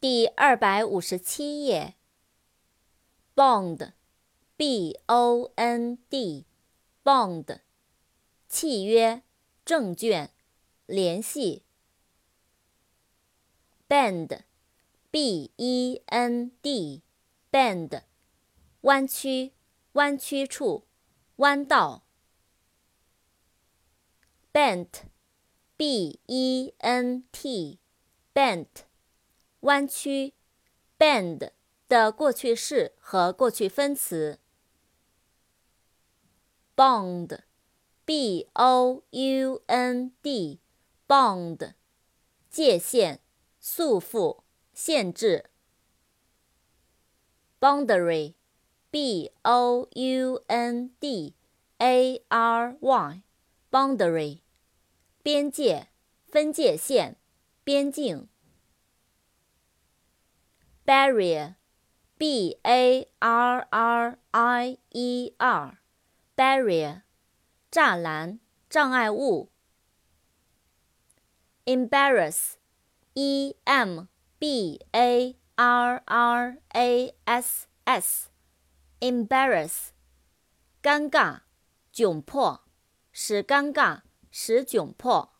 第二百五十七页。bond，b-o-n-d，bond，契约、证券、联系。bend，b-e-n-d，bend，弯曲、弯曲处、弯道。bent，b-e-n-t，bent，弯曲。bend 的过去式和过去分词。bond，b-o-u-n-d，bond，界限、束缚、限制。boundary，b-o-u-n-d-a-r-y，boundary，边界、分界线、边境。barrier，b-a-r-r-i-e-r，barrier，栅栏、障碍物。embarrass，e-m-b-a-r-r-a-s-s，embarrass，尴尬、窘迫，使尴尬，使窘迫。